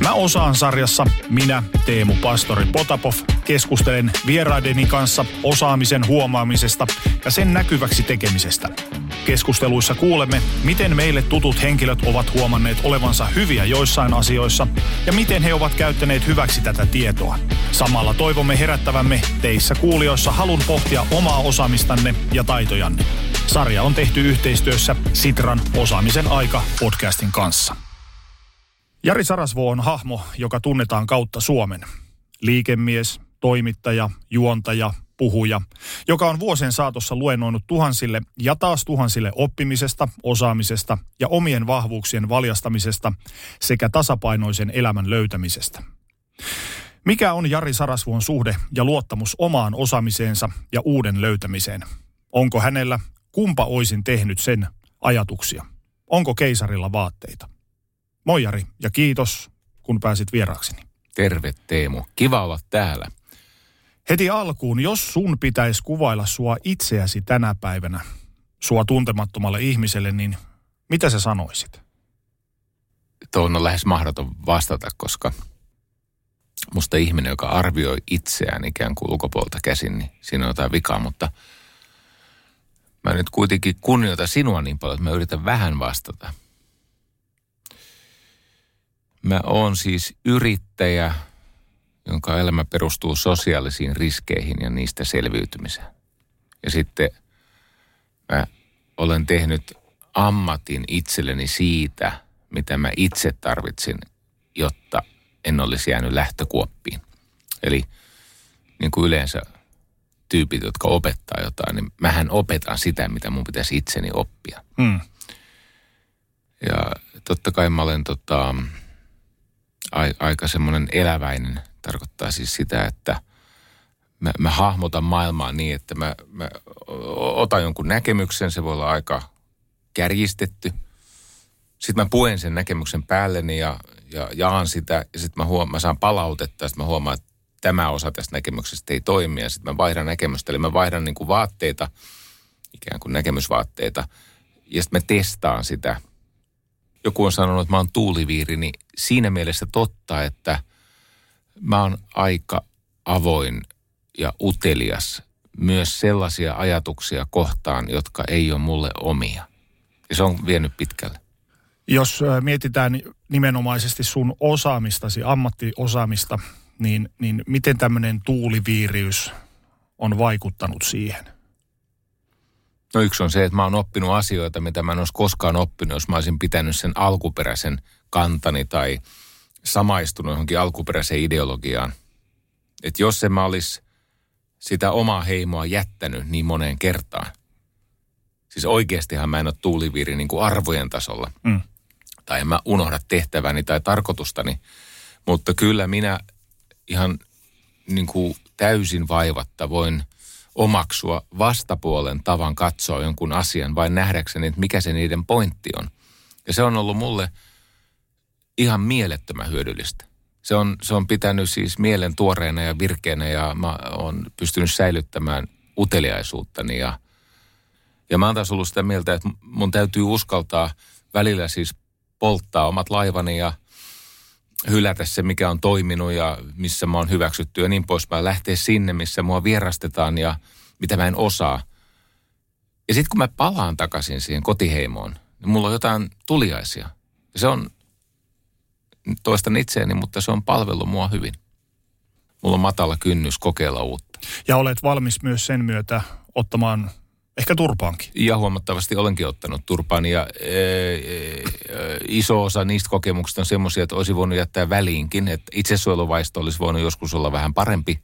Mä osaan sarjassa, minä, Teemu Pastori Potapov, keskustelen vieraideni kanssa osaamisen huomaamisesta ja sen näkyväksi tekemisestä. Keskusteluissa kuulemme, miten meille tutut henkilöt ovat huomanneet olevansa hyviä joissain asioissa ja miten he ovat käyttäneet hyväksi tätä tietoa. Samalla toivomme herättävämme teissä kuulijoissa halun pohtia omaa osaamistanne ja taitojanne. Sarja on tehty yhteistyössä Sitran osaamisen aika podcastin kanssa. Jari Sarasvo on hahmo, joka tunnetaan kautta Suomen. Liikemies, toimittaja, juontaja, puhuja, joka on vuosien saatossa luennoinut tuhansille ja taas tuhansille oppimisesta, osaamisesta ja omien vahvuuksien valjastamisesta sekä tasapainoisen elämän löytämisestä. Mikä on Jari Sarasvuon suhde ja luottamus omaan osaamiseensa ja uuden löytämiseen? Onko hänellä kumpa oisin tehnyt sen ajatuksia? Onko keisarilla vaatteita? Moi Jari ja kiitos kun pääsit vieraakseni. Terve Teemu, kiva olla täällä. Heti alkuun, jos sun pitäisi kuvailla sua itseäsi tänä päivänä, sua tuntemattomalle ihmiselle, niin mitä sä sanoisit? Tuohon on lähes mahdoton vastata, koska musta ihminen, joka arvioi itseään ikään kuin ulkopuolta käsin, niin siinä on jotain vikaa, mutta mä nyt kuitenkin kunnioitan sinua niin paljon, että mä yritän vähän vastata. Mä oon siis yrittäjä, jonka elämä perustuu sosiaalisiin riskeihin ja niistä selviytymiseen. Ja sitten mä olen tehnyt ammatin itselleni siitä, mitä mä itse tarvitsin, jotta en olisi jäänyt lähtökuoppiin. Eli niin kuin yleensä tyypit, jotka opettaa jotain, niin mähän opetan sitä, mitä mun pitäisi itseni oppia. Hmm. Ja totta kai mä olen tota, aika semmoinen eläväinen – Tarkoittaa siis sitä, että mä, mä hahmotan maailmaa niin, että mä, mä otan jonkun näkemyksen, se voi olla aika kärjistetty. Sitten mä puen sen näkemyksen päälleni ja, ja jaan sitä ja sitten mä, huom- mä saan palautetta ja sitten mä huomaan, että tämä osa tästä näkemyksestä ei toimi ja sitten mä vaihdan näkemystä. Eli mä vaihdan niin kuin vaatteita, ikään kuin näkemysvaatteita ja sitten mä testaan sitä. Joku on sanonut, että mä oon tuuliviiri, niin siinä mielessä totta, että – mä oon aika avoin ja utelias myös sellaisia ajatuksia kohtaan, jotka ei ole mulle omia. Ja se on vienyt pitkälle. Jos mietitään nimenomaisesti sun osaamistasi, ammattiosaamista, niin, niin miten tämmöinen tuuliviiriys on vaikuttanut siihen? No yksi on se, että mä oon oppinut asioita, mitä mä en olisi koskaan oppinut, jos mä olisin pitänyt sen alkuperäisen kantani tai – samaistunut johonkin alkuperäiseen ideologiaan. Että jos en mä olisi sitä omaa heimoa jättänyt niin moneen kertaan. Siis oikeastihan mä en ole tuuliviiri niin kuin arvojen tasolla. Mm. Tai en mä unohda tehtäväni tai tarkoitustani. Mutta kyllä minä ihan niin kuin täysin vaivatta voin omaksua vastapuolen tavan katsoa jonkun asian vain nähdäkseni, että mikä se niiden pointti on. Ja se on ollut mulle – ihan mielettömän hyödyllistä. Se on, se on pitänyt siis mielen tuoreena ja virkeänä ja mä oon pystynyt säilyttämään uteliaisuuttani ja, ja mä oon taas ollut sitä mieltä, että mun täytyy uskaltaa välillä siis polttaa omat laivani ja hylätä se, mikä on toiminut ja missä mä oon hyväksytty ja niin poispäin. Lähteä sinne, missä mua vierastetaan ja mitä mä en osaa. Ja sitten kun mä palaan takaisin siihen kotiheimoon, niin mulla on jotain tuliaisia. Ja se on, toistan itseäni, mutta se on palvelu mua hyvin. Mulla on matala kynnys kokeilla uutta. Ja olet valmis myös sen myötä ottamaan ehkä turpaankin. Ja huomattavasti olenkin ottanut turpaan ja e, e, iso osa niistä kokemuksista on semmoisia, että olisi voinut jättää väliinkin. Että itsesuojeluvaisto olisi voinut joskus olla vähän parempi.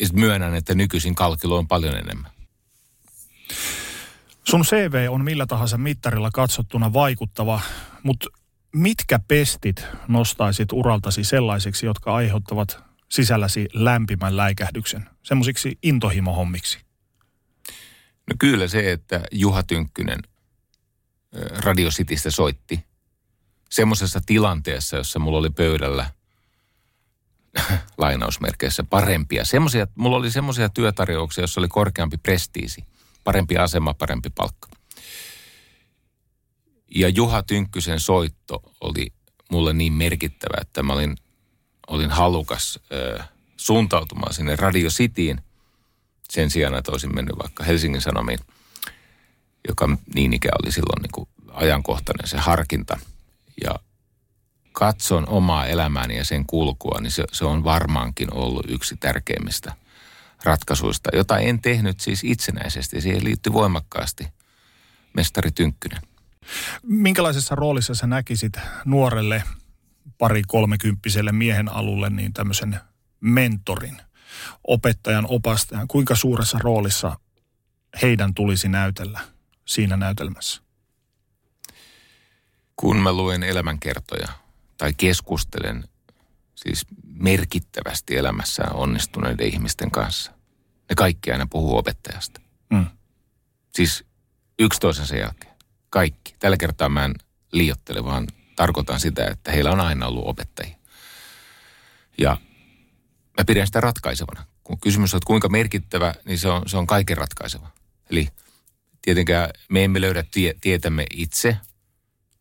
Ja sitten myönnän, että nykyisin kalkilo on paljon enemmän. Sun CV on millä tahansa mittarilla katsottuna vaikuttava, mutta mitkä pestit nostaisit uraltasi sellaisiksi, jotka aiheuttavat sisälläsi lämpimän läikähdyksen, semmoisiksi intohimohommiksi? No kyllä se, että Juha Tynkkynen Radio Citystä soitti semmoisessa tilanteessa, jossa mulla oli pöydällä lainausmerkeissä parempia. Semmosia, mulla oli semmoisia työtarjouksia, joissa oli korkeampi prestiisi, parempi asema, parempi palkka. Ja Juha Tynkkysen soitto oli mulle niin merkittävä, että mä olin, olin halukas ö, suuntautumaan sinne Radio Cityin sen sijaan, että olisin mennyt vaikka Helsingin Sanomiin, joka niin ikään oli silloin niin kuin ajankohtainen se harkinta. Ja katson omaa elämääni ja sen kulkua, niin se, se on varmaankin ollut yksi tärkeimmistä ratkaisuista, jota en tehnyt siis itsenäisesti. Siihen liittyy voimakkaasti mestari Tynkkynen. Minkälaisessa roolissa sä näkisit nuorelle pari kolmekymppiselle miehen alulle niin tämmöisen mentorin, opettajan, opastajan? Kuinka suuressa roolissa heidän tulisi näytellä siinä näytelmässä? Kun mä luen elämänkertoja tai keskustelen siis merkittävästi elämässään onnistuneiden ihmisten kanssa, ne kaikki aina puhuu opettajasta. Mm. Siis yksi toisensa jälkeen. Kaikki. Tällä kertaa mä en liiottele, vaan tarkoitan sitä, että heillä on aina ollut opettajia. Ja mä pidän sitä ratkaisevana. Kun kysymys on, että kuinka merkittävä, niin se on, se on kaiken ratkaiseva. Eli tietenkään me emme löydä tie, tietämme itse,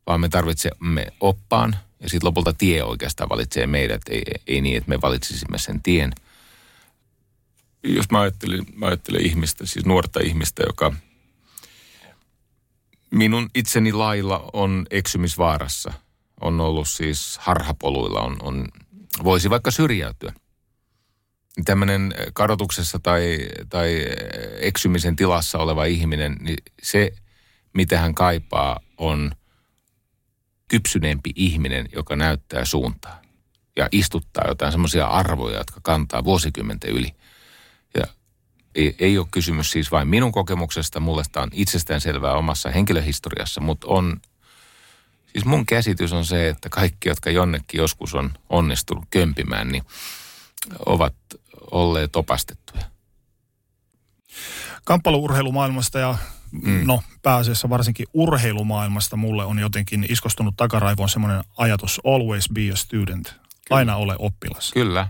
vaan me tarvitsemme oppaan ja sitten lopulta tie oikeastaan valitsee meidät. Ei, ei niin, että me valitsisimme sen tien. Jos mä ajattelen, mä ajattelen ihmistä, siis nuorta ihmistä, joka minun itseni lailla on eksymisvaarassa. On ollut siis harhapoluilla, on, on, voisi vaikka syrjäytyä. Tämmöinen kadotuksessa tai, tai eksymisen tilassa oleva ihminen, niin se, mitä hän kaipaa, on – kypsyneempi ihminen, joka näyttää suuntaa ja istuttaa jotain semmoisia arvoja, jotka kantaa vuosikymmenten yli. Ja ei, ei ole kysymys siis vain minun kokemuksesta, mulle tämä on itsestään selvää omassa henkilöhistoriassa, mutta on, siis mun käsitys on se, että kaikki, jotka jonnekin joskus on onnistunut kömpimään, niin ovat olleet opastettuja. Kamppailuurheilumaailmasta ja mm. no pääasiassa varsinkin urheilumaailmasta mulle on jotenkin iskostunut takaraivoon semmoinen ajatus always be a student. Kyllä. Aina ole oppilas. Kyllä.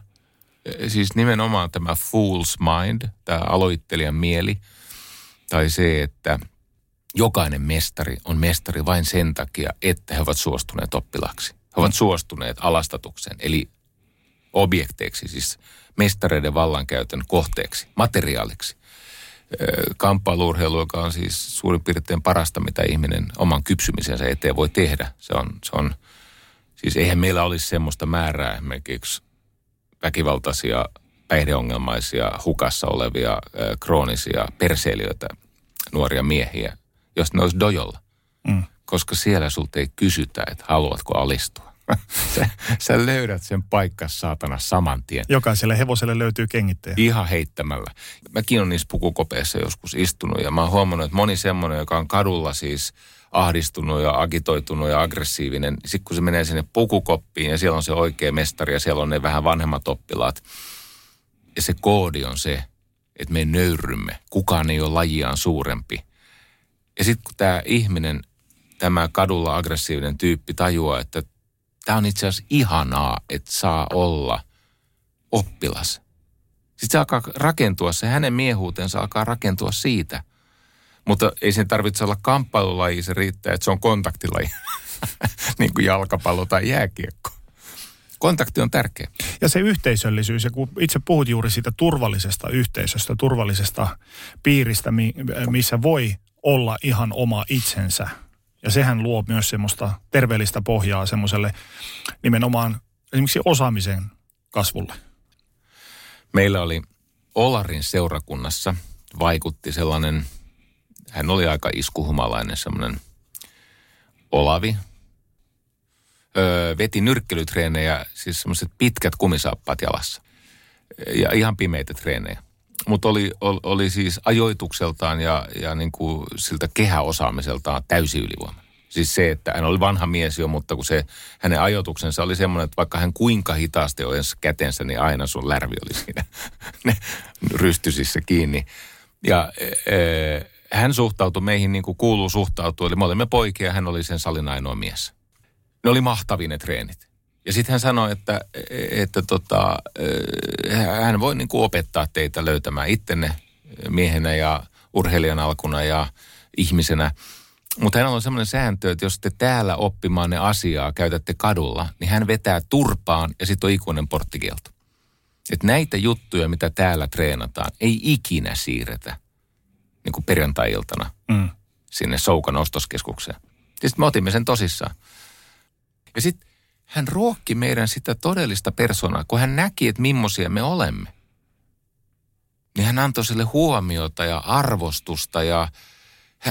E, siis nimenomaan tämä fool's mind, tämä aloittelijan mieli, tai se, että jokainen mestari on mestari vain sen takia, että he ovat suostuneet oppilaaksi. He ovat mm. suostuneet alastatukseen, eli objekteiksi, siis mestareiden vallankäytön kohteeksi, materiaaliksi kamppailuurheilu, joka on siis suurin piirtein parasta, mitä ihminen oman kypsymisensä eteen voi tehdä. Se on, se on siis eihän meillä olisi semmoista määrää esimerkiksi väkivaltaisia, päihdeongelmaisia, hukassa olevia, kroonisia perseilijöitä, nuoria miehiä, jos ne olisi dojolla. Mm. Koska siellä sulta ei kysytä, että haluatko alistua. sä, sä löydät sen paikka saatana saman tien. Jokaiselle hevoselle löytyy kengittäjä. Ihan heittämällä. Mäkin olen niissä pukukopeissa joskus istunut ja mä oon huomannut, että moni semmoinen, joka on kadulla siis ahdistunut ja agitoitunut ja aggressiivinen, sitten kun se menee sinne pukukoppiin ja siellä on se oikea mestari ja siellä on ne vähän vanhemmat oppilaat. Ja se koodi on se, että me nöyrymme. Kukaan ei ole lajiaan suurempi. Ja sitten kun tämä ihminen, tämä kadulla aggressiivinen tyyppi tajuaa, että tämä on itse asiassa ihanaa, että saa olla oppilas. Sitten se alkaa rakentua, se hänen miehuutensa alkaa rakentua siitä. Mutta ei sen tarvitse olla kamppailulaji, se riittää, että se on kontaktilaji. niin kuin jalkapallo tai jääkiekko. Kontakti on tärkeä. Ja se yhteisöllisyys, ja kun itse puhut juuri siitä turvallisesta yhteisöstä, turvallisesta piiristä, missä voi olla ihan oma itsensä – ja sehän luo myös semmoista terveellistä pohjaa semmoiselle nimenomaan esimerkiksi osaamisen kasvulle. Meillä oli Olarin seurakunnassa vaikutti sellainen, hän oli aika iskuhumalainen semmoinen Olavi. Öö, veti nyrkkelytreenejä, siis semmoiset pitkät kumisaappaat jalassa. Ja ihan pimeitä treenejä mutta oli, oli, oli siis ajoitukseltaan ja, ja niin kuin siltä kehäosaamiseltaan täysi ylivoima. Siis se, että hän oli vanha mies jo, mutta kun se hänen ajoituksensa oli semmoinen, että vaikka hän kuinka hitaasti ojensi kätensä, niin aina sun lärvi oli siinä rystysissä kiinni. Ja e, hän suhtautui meihin niin kuin kuuluu suhtautua. Eli me olimme poikia, hän oli sen salin ainoa mies. Ne oli mahtavia ne treenit. Ja sitten hän sanoi, että, että tota, hän voi niin kuin opettaa teitä löytämään ittenne miehenä ja urheilijan alkuna ja ihmisenä. Mutta hän on sellainen sääntö, että jos te täällä oppimaan ne asiaa käytätte kadulla, niin hän vetää turpaan ja sitten on ikuinen porttikielto. Että näitä juttuja, mitä täällä treenataan, ei ikinä siirretä niin kuin perjantai-iltana mm. sinne Soukan ostoskeskukseen. Sitten me otimme sen tosissaan. Ja sitten hän ruokki meidän sitä todellista persoonaa, kun hän näki, että millaisia me olemme. Niin hän antoi sille huomiota ja arvostusta ja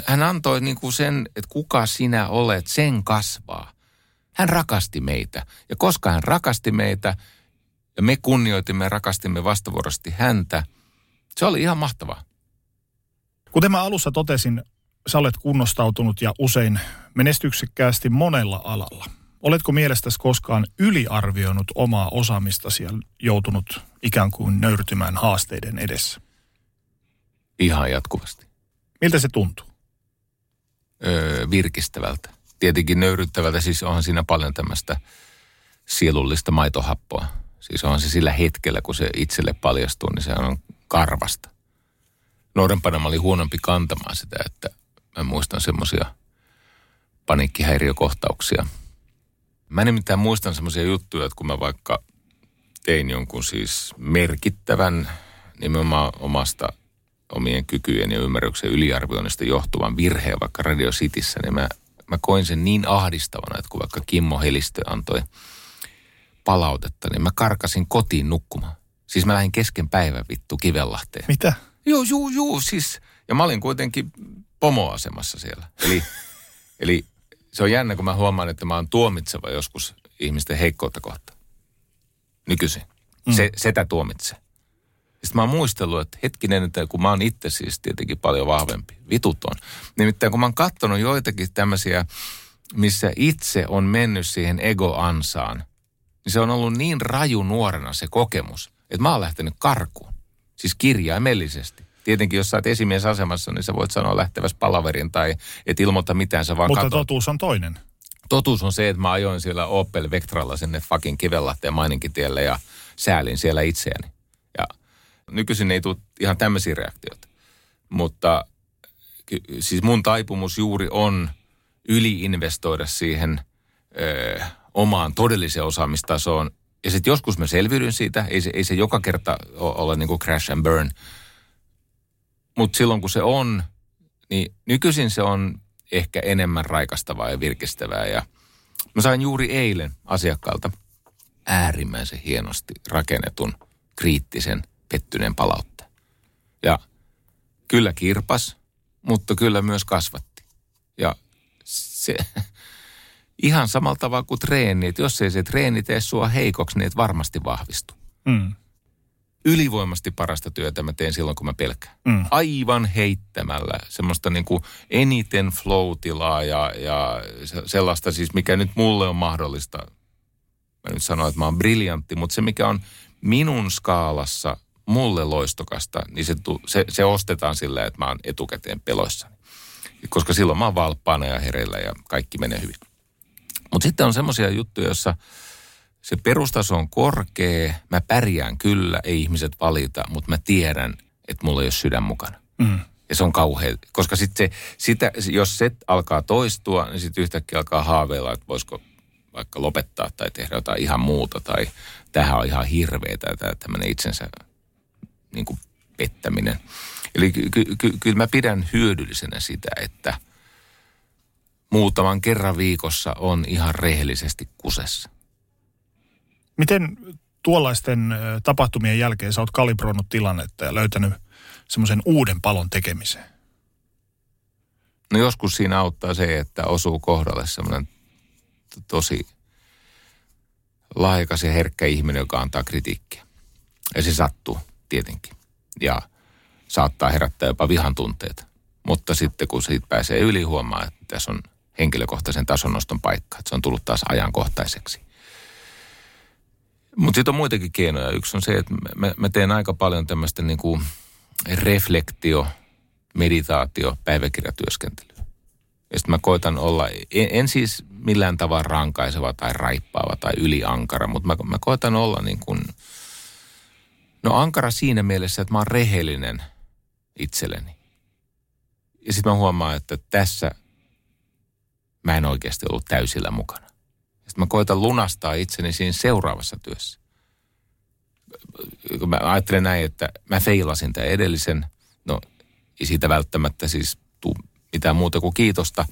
hän antoi niin kuin sen, että kuka sinä olet, sen kasvaa. Hän rakasti meitä. Ja koska hän rakasti meitä ja me kunnioitimme ja rakastimme vastavuorosti häntä, se oli ihan mahtavaa. Kuten mä alussa totesin, sä olet kunnostautunut ja usein menestyksekkäästi monella alalla. Oletko mielestäsi koskaan yliarvioinut omaa osaamistasi ja joutunut ikään kuin nöyrtymään haasteiden edessä? Ihan jatkuvasti. Miltä se tuntuu? Öö, virkistävältä. Tietenkin nöyryttävältä, siis onhan siinä paljon tämmöistä sielullista maitohappoa. Siis onhan se sillä hetkellä, kun se itselle paljastuu, niin se on karvasta. Nuorempana mä olin huonompi kantamaan sitä, että mä muistan semmoisia paniikkihäiriökohtauksia – Mä nimittäin muistan semmoisia juttuja, että kun mä vaikka tein jonkun siis merkittävän nimenomaan omasta omien kykyjen ja ymmärryksen yliarvioinnista johtuvan virheen vaikka Radio Cityssä, niin mä, mä koin sen niin ahdistavana, että kun vaikka Kimmo Helistö antoi palautetta, niin mä karkasin kotiin nukkumaan. Siis mä lähdin kesken päivän vittu Kivenlahteen. Mitä? Joo, joo, joo, siis. Ja mä olin kuitenkin pomoasemassa siellä. Eli, eli se on jännä, kun mä huomaan, että mä oon tuomitseva joskus ihmisten heikkoutta kohtaan. Nykyisin. Mm. Se, setä tuomitsee. Sitten mä oon muistellut, että hetkinen, että kun mä oon itse siis tietenkin paljon vahvempi, vituton. Nimittäin kun mä oon katsonut joitakin tämmöisiä, missä itse on mennyt siihen ego-ansaan, niin se on ollut niin raju nuorena se kokemus, että mä oon lähtenyt karkuun. Siis kirjaimellisesti. Tietenkin, jos sä oot esimiesasemassa, niin sä voit sanoa lähteväs palaverin tai et ilmoita mitään, sä vaan Mutta katot. totuus on toinen. Totuus on se, että mä ajoin siellä Opel Vectralla sinne fucking Kivenlahteen Maininkitielle ja säälin siellä itseäni. Ja nykyisin ei tule ihan tämmöisiä reaktioita. Mutta siis mun taipumus juuri on yliinvestoida siihen ö, omaan todelliseen osaamistasoon. Ja sitten joskus mä selviydyn siitä. Ei se, ei se joka kerta ole niin kuin crash and burn – mutta silloin kun se on, niin nykyisin se on ehkä enemmän raikastavaa ja virkistävää. Ja mä sain juuri eilen asiakkaalta äärimmäisen hienosti rakennetun, kriittisen, pettyneen palautteen. Ja kyllä kirpas, mutta kyllä myös kasvatti. Ja se ihan samalla tavalla kuin treeni, että jos ei se treeni tee sua heikoksi, niin et varmasti vahvistu. Mm ylivoimasti parasta työtä mä teen silloin, kun mä pelkään. Mm. Aivan heittämällä semmoista niin kuin eniten flow-tilaa ja, ja sellaista siis, mikä nyt mulle on mahdollista. Mä nyt sanon, että mä oon briljantti, mutta se mikä on minun skaalassa mulle loistokasta, niin se, se, se ostetaan sillä, että mä oon etukäteen peloissa. Koska silloin mä oon valppaana ja hereillä ja kaikki menee hyvin. Mutta sitten on semmoisia juttuja, joissa se perustaso on korkea, mä pärjään kyllä, ei ihmiset valita, mutta mä tiedän, että mulla ei ole sydän mukana. Mm. Ja se on kauhea, koska sitten se, sitä, jos se alkaa toistua, niin sitten yhtäkkiä alkaa haaveilla, että voisiko vaikka lopettaa tai tehdä jotain ihan muuta. Tai tähän on ihan hirveetä tämä tämmöinen itsensä niin kuin pettäminen. Eli ky- ky- ky- kyllä mä pidän hyödyllisenä sitä, että muutaman kerran viikossa on ihan rehellisesti kusessa. Miten tuollaisten tapahtumien jälkeen sä oot kalibroinut tilannetta ja löytänyt semmoisen uuden palon tekemiseen? No joskus siinä auttaa se, että osuu kohdalle semmoinen tosi lahjakas ja herkkä ihminen, joka antaa kritiikkiä. Ja se sattuu tietenkin. Ja saattaa herättää jopa vihan tunteet. Mutta sitten kun siitä pääsee yli, huomaa, että tässä on henkilökohtaisen tasonnoston paikka. Että se on tullut taas ajankohtaiseksi. Mutta sitten on muitakin keinoja. Yksi on se, että mä, mä teen aika paljon tämmöistä niin kuin reflektio meditaatio, päiväkirjatyöskentely. Ja sitten mä koitan olla, en, en siis millään tavalla rankaiseva tai raippaava tai yliankara, mutta mä, mä koitan olla niin kuin, no ankara siinä mielessä, että mä oon rehellinen itselleni. Ja sitten mä huomaan, että tässä mä en oikeasti ollut täysillä mukana. Sitten mä koitan lunastaa itseni siinä seuraavassa työssä. Mä ajattelen näin, että mä feilasin tämän edellisen, no ei siitä välttämättä siis tuu mitään muuta kuin kiitosta.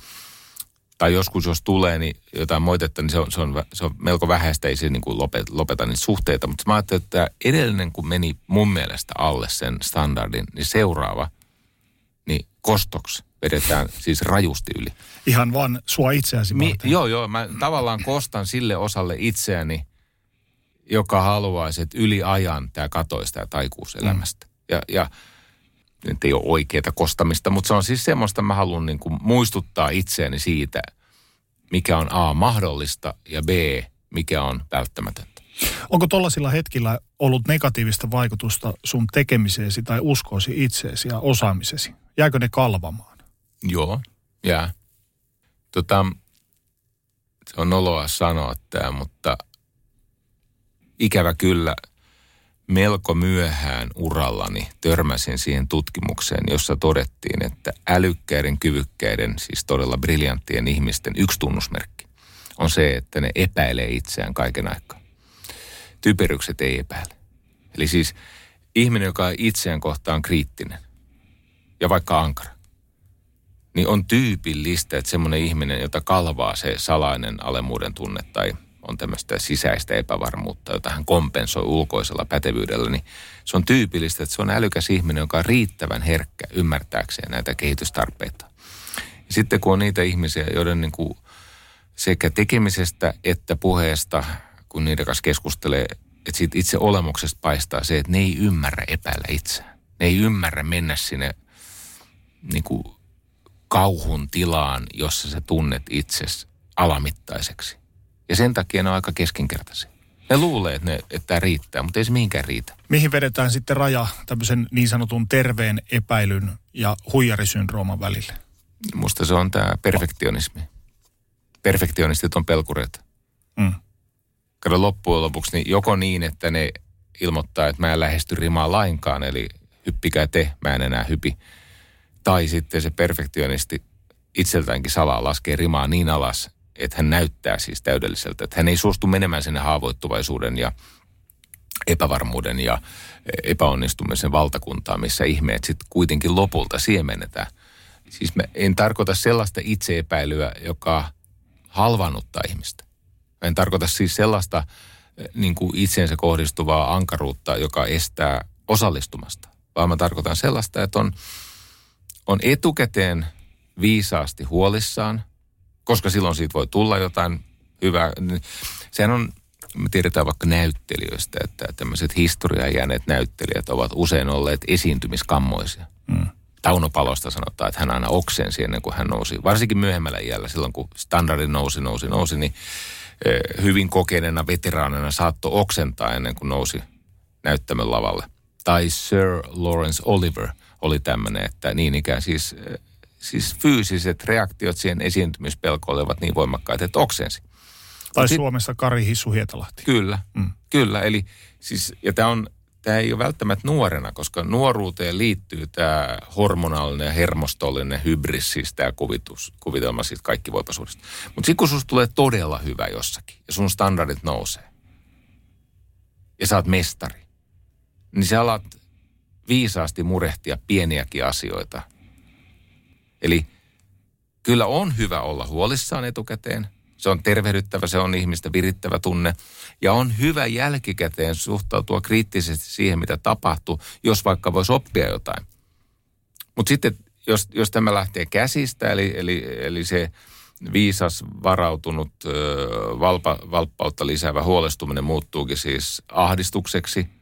Tai joskus, jos tulee niin jotain moitetta, niin se on, se on, se on melko vähäistä, ei se niin kuin lopeta, lopeta niitä suhteita. Mutta mä ajattelin, että edellinen, kun meni mun mielestä alle sen standardin, niin seuraava, niin kostoksi vedetään siis rajusti yli. Ihan vaan sua itseäsi Mi- Joo, joo. Mä tavallaan kostan sille osalle itseäni, joka haluaisi, että yli ajan tämä katoisi tämä taikuus elämästä. Mm. Ja, ja nyt ei ole oikeaa kostamista, mutta se on siis semmoista, mä haluan niin kuin muistuttaa itseäni siitä, mikä on A, mahdollista ja B, mikä on välttämätöntä. Onko tuollaisilla hetkillä ollut negatiivista vaikutusta sun tekemiseesi tai uskoosi itseesi ja osaamisesi? Jääkö ne kalvamaan? Joo, jää. Tota, se on noloa sanoa tämä, mutta ikävä kyllä – melko myöhään urallani törmäsin siihen tutkimukseen, jossa todettiin, että älykkäiden, kyvykkäiden, siis todella briljanttien ihmisten yksi tunnusmerkki on se, että ne epäilee itseään kaiken aikaa. Typerykset ei epäile. Eli siis ihminen, joka on itseään kohtaan kriittinen ja vaikka ankara, niin on tyypillistä, että semmoinen ihminen, jota kalvaa se salainen alemuuden tunne tai on tämmöistä sisäistä epävarmuutta, jota hän kompensoi ulkoisella pätevyydellä, niin se on tyypillistä, että se on älykäs ihminen, joka on riittävän herkkä ymmärtääkseen näitä kehitystarpeita. Ja sitten kun on niitä ihmisiä, joiden niin kuin sekä tekemisestä että puheesta, kun niiden kanssa keskustelee, että siitä itse olemuksesta paistaa se, että ne ei ymmärrä epäillä itseään. Ne ei ymmärrä mennä sinne niin kuin kauhun tilaan, jossa sä tunnet itsesi alamittaiseksi. Ja sen takia ne on aika keskinkertaisia. Ne luulee, että, ne, että tämä riittää, mutta ei se mihinkään riitä. Mihin vedetään sitten raja tämmöisen niin sanotun terveen epäilyn ja huijarisyndrooman välille? Musta se on tämä perfektionismi. Perfektionistit on pelkureita. Mm. Kato loppujen lopuksi, niin joko niin, että ne ilmoittaa, että mä en lähesty rimaa lainkaan, eli hyppikää te, mä en enää hypi. Tai sitten se perfektionisti itseltäänkin salaa laskee rimaa niin alas, että hän näyttää siis täydelliseltä. Että hän ei suostu menemään sinne haavoittuvaisuuden ja epävarmuuden ja epäonnistumisen valtakuntaan, missä ihmeet sitten kuitenkin lopulta siemennetään. Siis mä en tarkoita sellaista itseepäilyä, joka halvannuttaa ihmistä. Mä en tarkoita siis sellaista eh, niin kuin itseensä kohdistuvaa ankaruutta, joka estää osallistumasta. Vaan mä tarkoitan sellaista, että on, on etukäteen viisaasti huolissaan – koska silloin siitä voi tulla jotain hyvää. Sehän on, me tiedetään vaikka näyttelijöistä, että tämmöiset historiaan jääneet näyttelijät ovat usein olleet esiintymiskammoisia. Mm. Tauno Palosta sanotaan, että hän aina oksensi ennen kuin hän nousi. Varsinkin myöhemmällä iällä, silloin kun standardi nousi, nousi, nousi, niin eh, hyvin kokeneena veteraanina saattoi oksentaa ennen kuin nousi näyttämön lavalle. Tai Sir Lawrence Oliver oli tämmöinen, että niin ikään siis siis fyysiset reaktiot siihen esiintymispelkoon olivat niin voimakkaita, että oksensi. Tai sit, Suomessa Kari Hissu Hietalahti. Kyllä, mm. kyllä. Eli siis, ja tämä on, tämä ei ole välttämättä nuorena, koska nuoruuteen liittyy tämä hormonaalinen ja hermostollinen hybris, siis tämä kuvitus, kuvitelma siitä kaikkivoipaisuudesta. Mutta sitten kun susta tulee todella hyvä jossakin ja sun standardit nousee ja sä oot mestari, niin sä alat viisaasti murehtia pieniäkin asioita Eli kyllä on hyvä olla huolissaan etukäteen. Se on tervehdyttävä, se on ihmistä virittävä tunne. Ja on hyvä jälkikäteen suhtautua kriittisesti siihen, mitä tapahtuu, jos vaikka voisi oppia jotain. Mutta sitten, jos, jos tämä lähtee käsistä, eli, eli, eli se viisas, varautunut, valpa, valppautta lisäävä huolestuminen muuttuukin siis ahdistukseksi –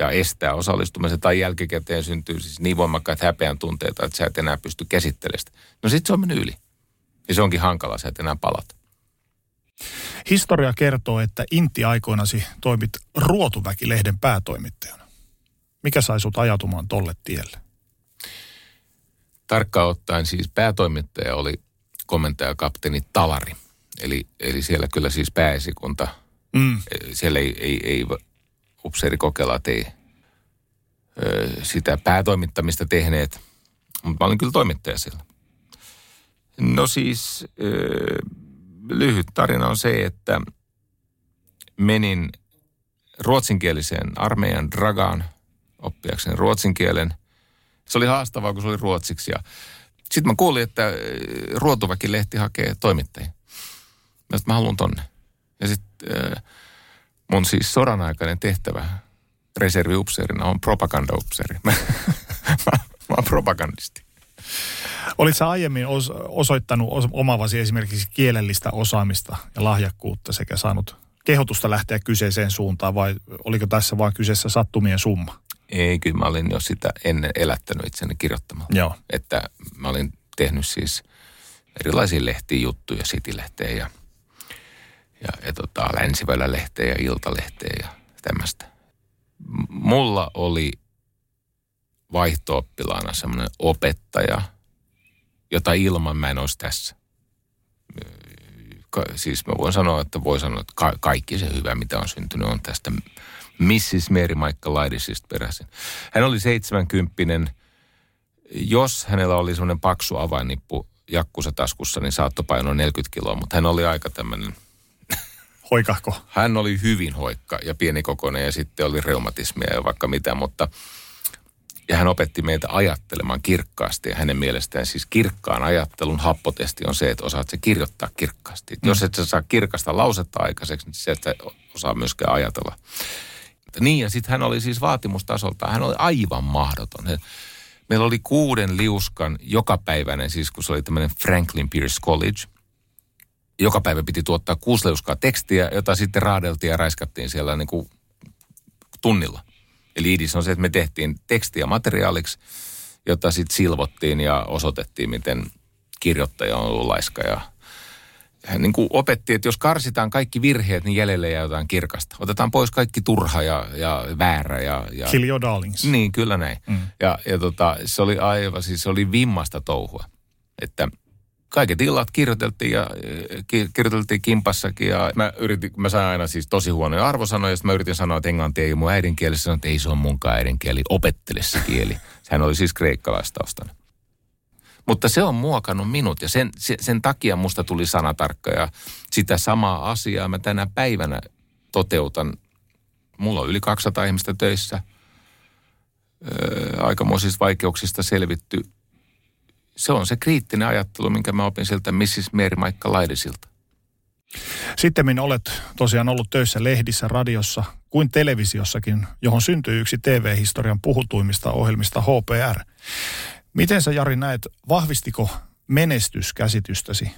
ja estää osallistumisen tai jälkikäteen syntyy siis niin voimakkaita häpeän tunteita, että sä et enää pysty käsittelemään No sit se on mennyt yli. Ja se onkin hankala, sä et enää palata. Historia kertoo, että Intti aikoinasi toimit Ruotuväki-lehden päätoimittajana. Mikä sai sut ajatumaan tolle tielle? Tarkkaan ottaen siis päätoimittaja oli komentaja kapteeni Talari. Eli, eli siellä kyllä siis pääesikunta, mm. siellä ei, ei, ei upseerikokelaat ei ö, sitä päätoimittamista tehneet, mutta mä olin kyllä toimittaja siellä. No siis ö, lyhyt tarina on se, että menin ruotsinkieliseen armeijan Dragaan oppiakseni ruotsin kielen. Se oli haastavaa, kun se oli ruotsiksi. Ja sitten mä kuulin, että äh, Ruotuväki lehti hakee toimittajia. Mä, mä haluan tonne. Ja sitten mun siis sodan aikainen tehtävä reserviupseerina on propagandaupseeri. mä, mä, mä oon propagandisti. Olit sä aiemmin os, osoittanut os, omavasi esimerkiksi kielellistä osaamista ja lahjakkuutta sekä saanut kehotusta lähteä kyseiseen suuntaan vai oliko tässä vain kyseessä sattumien summa? Ei, kyllä mä olin jo sitä ennen elättänyt itseni kirjoittamalla. Joo. Että mä olin tehnyt siis erilaisia lehtiä juttuja, City-lehteä ja, ja, ja tota, Länsivälä-lehteä ja Iltalehteä ja tämmöistä. Mulla oli vaihto semmoinen opettaja, jota ilman mä en olisi tässä. Ka- siis mä voin sanoa, että voi sanoa, että ka- kaikki se hyvä, mitä on syntynyt, on tästä Mrs. Mary Maikka Laidisista peräisin. Hän oli 70 Jos hänellä oli semmoinen paksu avainnippu jakkusa taskussa, niin saattoi painoa 40 kiloa, mutta hän oli aika tämmöinen... Hoikahko? Hän oli hyvin hoikka ja pienikokoinen ja sitten oli reumatismia ja vaikka mitä, mutta ja hän opetti meitä ajattelemaan kirkkaasti ja hänen mielestään siis kirkkaan ajattelun happotesti on se, että osaat se kirjoittaa kirkkaasti. Mm. Jos et sä saa kirkasta lausetta aikaiseksi, niin se et osaa myöskään ajatella. Niin, ja sitten hän oli siis vaatimustasolta, hän oli aivan mahdoton. Meillä oli kuuden liuskan jokapäiväinen, siis kun se oli tämmöinen Franklin Pierce College. Joka päivä piti tuottaa kuusi liuskaa tekstiä, jota sitten raadeltiin ja raiskattiin siellä niin kuin tunnilla. Eli idis on se, että me tehtiin tekstiä materiaaliksi, jota sitten silvottiin ja osoitettiin, miten kirjoittaja on ollut laiska ja hän niin kuin opetti, että jos karsitaan kaikki virheet, niin jäljelle jää jotain kirkasta. Otetaan pois kaikki turha ja, ja väärä. Ja, ja, Kill your darlings. Niin, kyllä näin. Mm. Ja, ja tota, se oli aivan, siis se oli vimmasta touhua. Että kaiket illat kirjoiteltiin ja kirjoiteltiin kimpassakin ja mä yritin, mä sain aina siis tosi huonoja arvosanoja, ja mä yritin sanoa, että englanti ei ole mun äidinkieli, sanoin, että ei se ole munkaan äidinkieli, opettele se kieli. Sehän oli siis kreikkalaistaustainen. Mutta se on muokannut minut ja sen, sen takia musta tuli sanatarkka ja sitä samaa asiaa mä tänä päivänä toteutan. Mulla on yli 200 ihmistä töissä, öö, aikamoisista vaikeuksista selvitty. Se on se kriittinen ajattelu, minkä mä opin sieltä Mrs. Mary Maikka Laidisilta. Sitten olet tosiaan ollut töissä lehdissä, radiossa kuin televisiossakin, johon syntyi yksi TV-historian puhutuimmista ohjelmista HPR. Miten sä Jari näet, vahvistiko menestyskäsitystäsi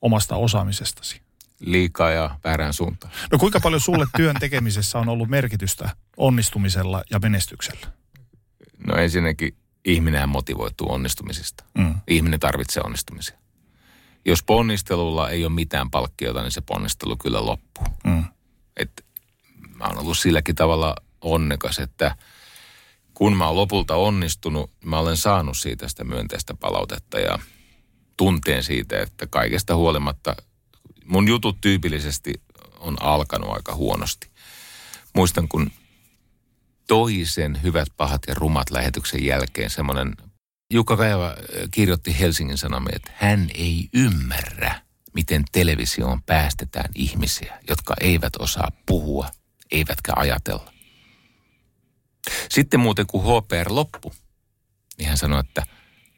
omasta osaamisestasi? Liikaa ja väärään suuntaan. No kuinka paljon sulle työn tekemisessä on ollut merkitystä onnistumisella ja menestyksellä? No ensinnäkin ihminen motivoituu onnistumisista. Mm. Ihminen tarvitsee onnistumisia. Jos ponnistelulla ei ole mitään palkkiota, niin se ponnistelu kyllä loppuu. Mm. Et mä oon ollut silläkin tavalla onnekas, että – kun mä oon lopulta onnistunut, mä olen saanut siitä sitä myönteistä palautetta ja tunteen siitä, että kaikesta huolimatta mun jutut tyypillisesti on alkanut aika huonosti. Muistan, kun toisen Hyvät, pahat ja rumat lähetyksen jälkeen semmoinen Jukka Kajava äh, kirjoitti Helsingin Sanomia, että hän ei ymmärrä, miten televisioon päästetään ihmisiä, jotka eivät osaa puhua, eivätkä ajatella. Sitten muuten kun HPR loppu, niin hän sanoi, että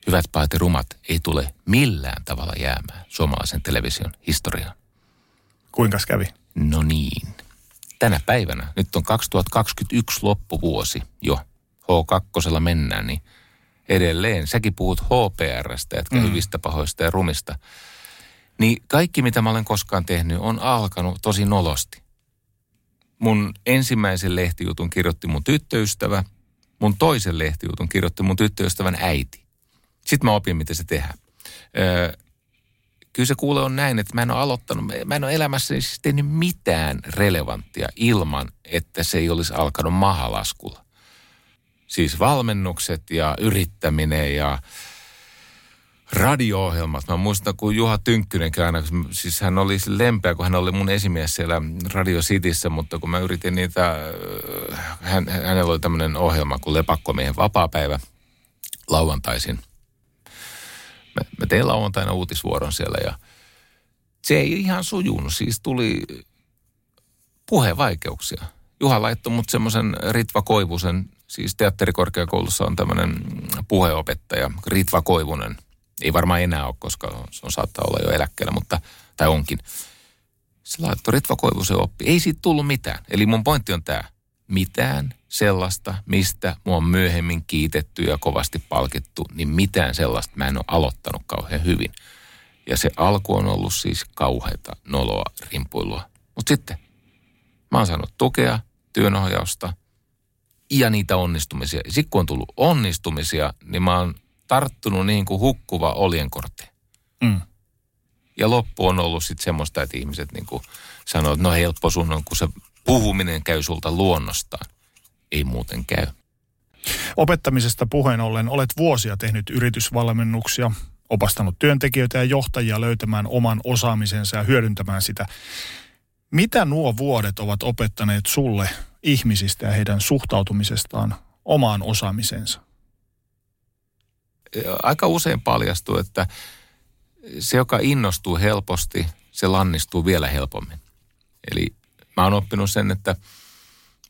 hyvät pahat ja rumat ei tule millään tavalla jäämään suomalaisen television historiaan. Kuinka kävi? No niin. Tänä päivänä, nyt on 2021 loppuvuosi jo, H2 mennään, niin edelleen, säkin puhut HPRstä, etkä mm. hyvistä, pahoista ja rumista. Niin kaikki, mitä mä olen koskaan tehnyt, on alkanut tosi nolosti mun ensimmäisen lehtijutun kirjoitti mun tyttöystävä, mun toisen lehtijutun kirjoitti mun tyttöystävän äiti. Sitten mä opin, miten se tehdään. Öö, kyllä se kuule on näin, että mä en ole aloittanut, mä en ole elämässäni siis tehnyt mitään relevanttia ilman, että se ei olisi alkanut mahalaskulla. Siis valmennukset ja yrittäminen ja radio-ohjelmat. Mä muistan, kun Juha Tynkkynenkin aina, siis hän oli lempeä, kun hän oli mun esimies siellä Radio Cityssä, mutta kun mä yritin niitä, äh, hän, hänellä oli tämmöinen ohjelma kuin Lepakkomiehen vapaapäivä lauantaisin. Mä, mä tein lauantaina uutisvuoron siellä ja se ei ihan sujunut. Siis tuli puhevaikeuksia. Juha laittoi mut semmoisen Ritva Koivusen, siis teatterikorkeakoulussa on tämmöinen puheopettaja, Ritva Koivunen. Ei varmaan enää ole, koska se on saattaa olla jo eläkkeellä, mutta, tai onkin. Se laittoi Ritva Koivusen oppi. Ei siitä tullut mitään. Eli mun pointti on tämä. Mitään sellaista, mistä mua on myöhemmin kiitetty ja kovasti palkittu, niin mitään sellaista mä en ole aloittanut kauhean hyvin. Ja se alku on ollut siis kauheata noloa, rimpuilua. Mutta sitten mä oon saanut tukea, työnohjausta ja niitä onnistumisia. Sitten kun on tullut onnistumisia, niin mä oon tarttunut niin kuin hukkuva oljenkortti. Mm. Ja loppu on ollut sitten semmoista, että ihmiset niin kuin sanoo, että no helppo sun on, kun se puhuminen käy sulta luonnostaan. Ei muuten käy. Opettamisesta puheen ollen olet vuosia tehnyt yritysvalmennuksia, opastanut työntekijöitä ja johtajia löytämään oman osaamisensa ja hyödyntämään sitä. Mitä nuo vuodet ovat opettaneet sulle ihmisistä ja heidän suhtautumisestaan omaan osaamisensa? Aika usein paljastuu, että se, joka innostuu helposti, se lannistuu vielä helpommin. Eli mä oon oppinut sen, että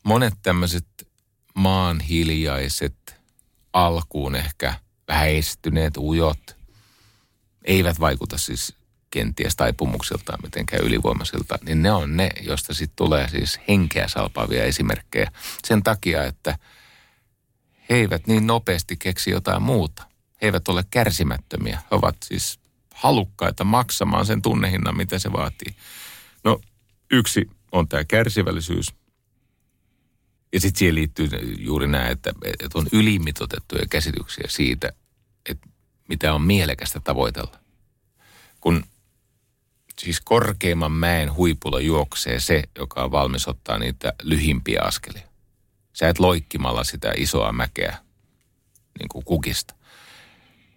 monet tämmöiset maan hiljaiset, alkuun ehkä vähän estyneet, ujot, eivät vaikuta siis kenties taipumuksiltaan mitenkään ylivoimaisilta, niin ne on ne, joista sitten tulee siis henkeä salpaavia esimerkkejä. Sen takia, että he eivät niin nopeasti keksi jotain muuta. He eivät ole kärsimättömiä. He ovat siis halukkaita maksamaan sen tunnehinnan, mitä se vaatii. No yksi on tämä kärsivällisyys. Ja sitten siihen liittyy juuri nämä, että, että on ylimitotettuja käsityksiä siitä, että mitä on mielekästä tavoitella. Kun siis korkeimman mäen huipulla juoksee se, joka on valmis ottaa niitä lyhimpiä askelia. Sä et loikkimalla sitä isoa mäkeä niin kuin kukista.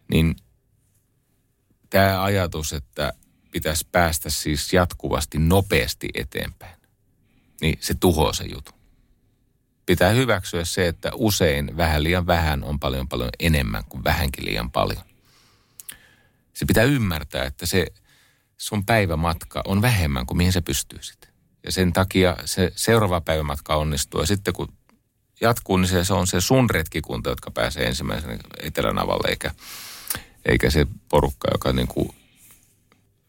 Niin tämä ajatus, että pitäisi päästä siis jatkuvasti nopeasti eteenpäin, niin se tuhoaa se jutun. Pitää hyväksyä se, että usein vähän liian vähän on paljon paljon enemmän kuin vähänkin liian paljon. Se pitää ymmärtää, että se sun päivämatka on vähemmän kuin mihin se pystyisit. Ja sen takia se seuraava päivämatka onnistuu. Ja sitten kun jatkuu, niin se, se on se sun retkikunta, jotka pääsee ensimmäisenä etelänavalle, eikä, eikä se porukka, joka niin kuin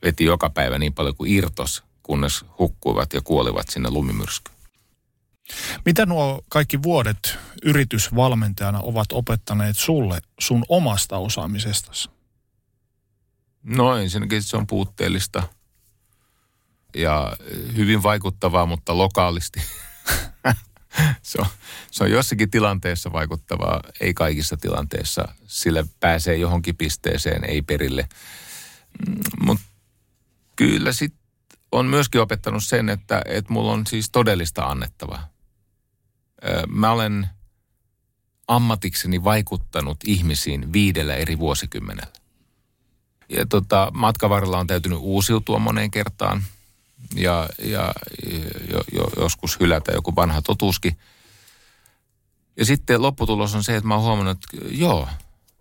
veti joka päivä niin paljon kuin irtos, kunnes hukkuivat ja kuolivat sinne lumimyrskyyn. Mitä nuo kaikki vuodet yritysvalmentajana ovat opettaneet sulle sun omasta osaamisestasi? No ensinnäkin se on puutteellista ja hyvin vaikuttavaa, mutta lokaalisti. se, on, se on jossakin tilanteessa vaikuttavaa, ei kaikissa tilanteissa. Sillä pääsee johonkin pisteeseen, ei perille. Mm, mutta kyllä sitten on myöskin opettanut sen, että, että mulla on siis todellista annettavaa. Mä olen ammatikseni vaikuttanut ihmisiin viidellä eri vuosikymmenellä. Ja tota, matkan varrella on täytynyt uusiutua moneen kertaan ja, ja jo, jo, joskus hylätä joku vanha totuuskin. Ja sitten lopputulos on se, että mä oon huomannut, että joo,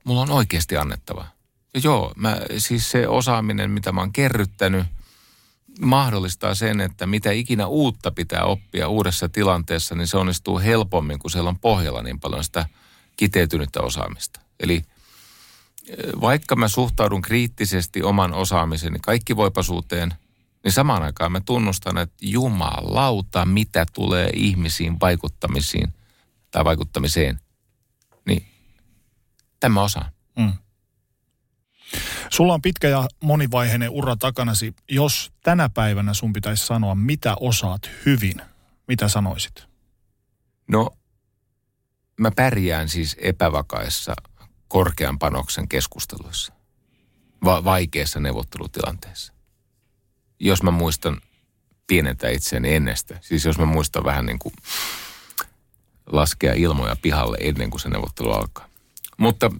mulla on oikeasti annettava. Ja joo, mä, siis se osaaminen, mitä mä oon kerryttänyt, mahdollistaa sen, että mitä ikinä uutta pitää oppia uudessa tilanteessa, niin se onnistuu helpommin, kun siellä on pohjalla niin paljon sitä kiteytynyttä osaamista. Eli – vaikka mä suhtaudun kriittisesti oman osaamiseni kaikkivoipaisuuteen, niin samaan aikaan mä tunnustan, että jumalauta, mitä tulee ihmisiin vaikuttamisiin tai vaikuttamiseen, niin tämä osaan. Mm. Sulla on pitkä ja monivaiheinen ura takanasi. Jos tänä päivänä sun pitäisi sanoa, mitä osaat hyvin, mitä sanoisit? No, mä pärjään siis epävakaissa korkean panoksen keskusteluissa, va- vaikeassa neuvottelutilanteessa. Jos mä muistan pienentää itseäni ennestä, siis jos mä muistan vähän niin kuin laskea ilmoja pihalle ennen kuin se neuvottelu alkaa. Mutta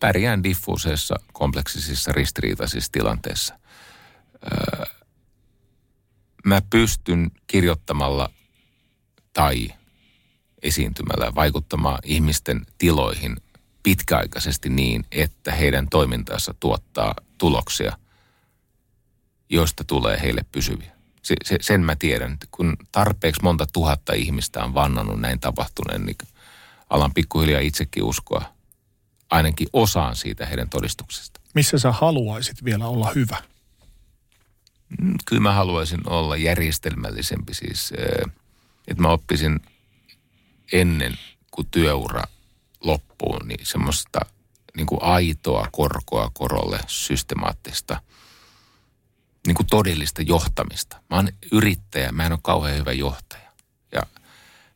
pärjään diffuuseissa, kompleksisissa, ristiriitaisissa tilanteissa. Öö, mä pystyn kirjoittamalla tai esiintymällä vaikuttamaan ihmisten tiloihin pitkäaikaisesti niin, että heidän toimintansa tuottaa tuloksia, joista tulee heille pysyviä. Se, se, sen mä tiedän, kun tarpeeksi monta tuhatta ihmistä on vannannut näin tapahtuneen, niin alan pikkuhiljaa itsekin uskoa ainakin osaan siitä heidän todistuksesta. Missä sä haluaisit vielä olla hyvä? Mm, kyllä mä haluaisin olla järjestelmällisempi siis, että mä oppisin ennen kuin työura loppuun, niin semmoista niin kuin aitoa korkoa korolle systemaattista, niin kuin todellista johtamista. Mä oon yrittäjä, mä en ole kauhean hyvä johtaja. Ja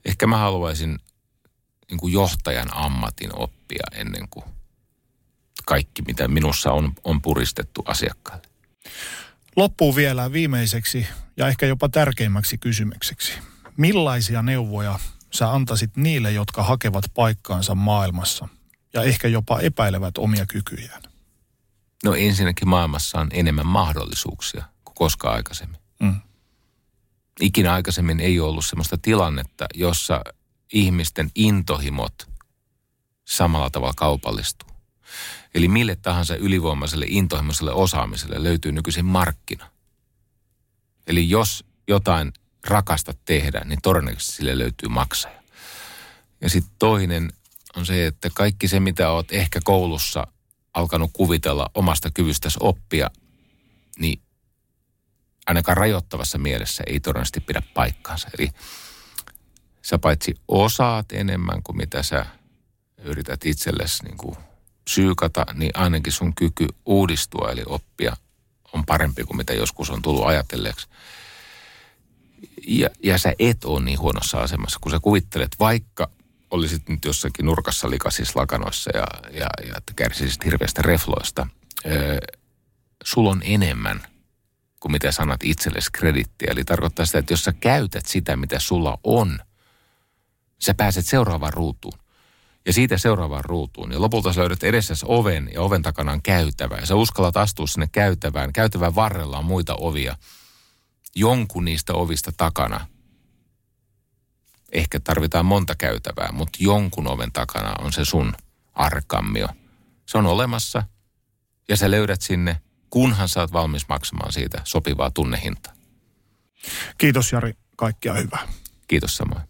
ehkä mä haluaisin niin kuin johtajan ammatin oppia ennen kuin kaikki, mitä minussa on, on puristettu asiakkaalle. Loppuu vielä viimeiseksi ja ehkä jopa tärkeimmäksi kysymykseksi. Millaisia neuvoja sä antaisit niille, jotka hakevat paikkaansa maailmassa ja ehkä jopa epäilevät omia kykyjään? No ensinnäkin maailmassa on enemmän mahdollisuuksia kuin koskaan aikaisemmin. Mm. Ikinä aikaisemmin ei ollut sellaista tilannetta, jossa ihmisten intohimot samalla tavalla kaupallistuu. Eli mille tahansa ylivoimaiselle intohimoiselle osaamiselle löytyy nykyisin markkina. Eli jos jotain rakasta tehdä, niin todennäköisesti sille löytyy maksaja. Ja sitten toinen on se, että kaikki se, mitä oot ehkä koulussa alkanut kuvitella omasta kyvystäsi oppia, niin ainakaan rajoittavassa mielessä ei todennäköisesti pidä paikkaansa. Eli sä paitsi osaat enemmän kuin mitä sä yrität itsellesi niin kuin psyykata, niin ainakin sun kyky uudistua eli oppia on parempi kuin mitä joskus on tullut ajatelleeksi. Ja, ja sä et ole niin huonossa asemassa, kun sä kuvittelet, vaikka olisit nyt jossakin nurkassa likaisissa lakanoissa ja, ja, ja kärsisit hirveästä refloista. Öö, sulla on enemmän kuin mitä sanat itsellesi kredittiä. Eli tarkoittaa sitä, että jos sä käytät sitä, mitä sulla on, sä pääset seuraavaan ruutuun. Ja siitä seuraavaan ruutuun. Ja lopulta sä löydät edessäsi oven ja oven takana on käytävä. Ja sä uskallat astua sinne käytävään. Käytävän varrella on muita ovia – jonkun niistä ovista takana, ehkä tarvitaan monta käytävää, mutta jonkun oven takana on se sun arkammio. Se on olemassa ja sä löydät sinne, kunhan sä oot valmis maksamaan siitä sopivaa tunnehintaa. Kiitos Jari, kaikkia hyvää. Kiitos samoin.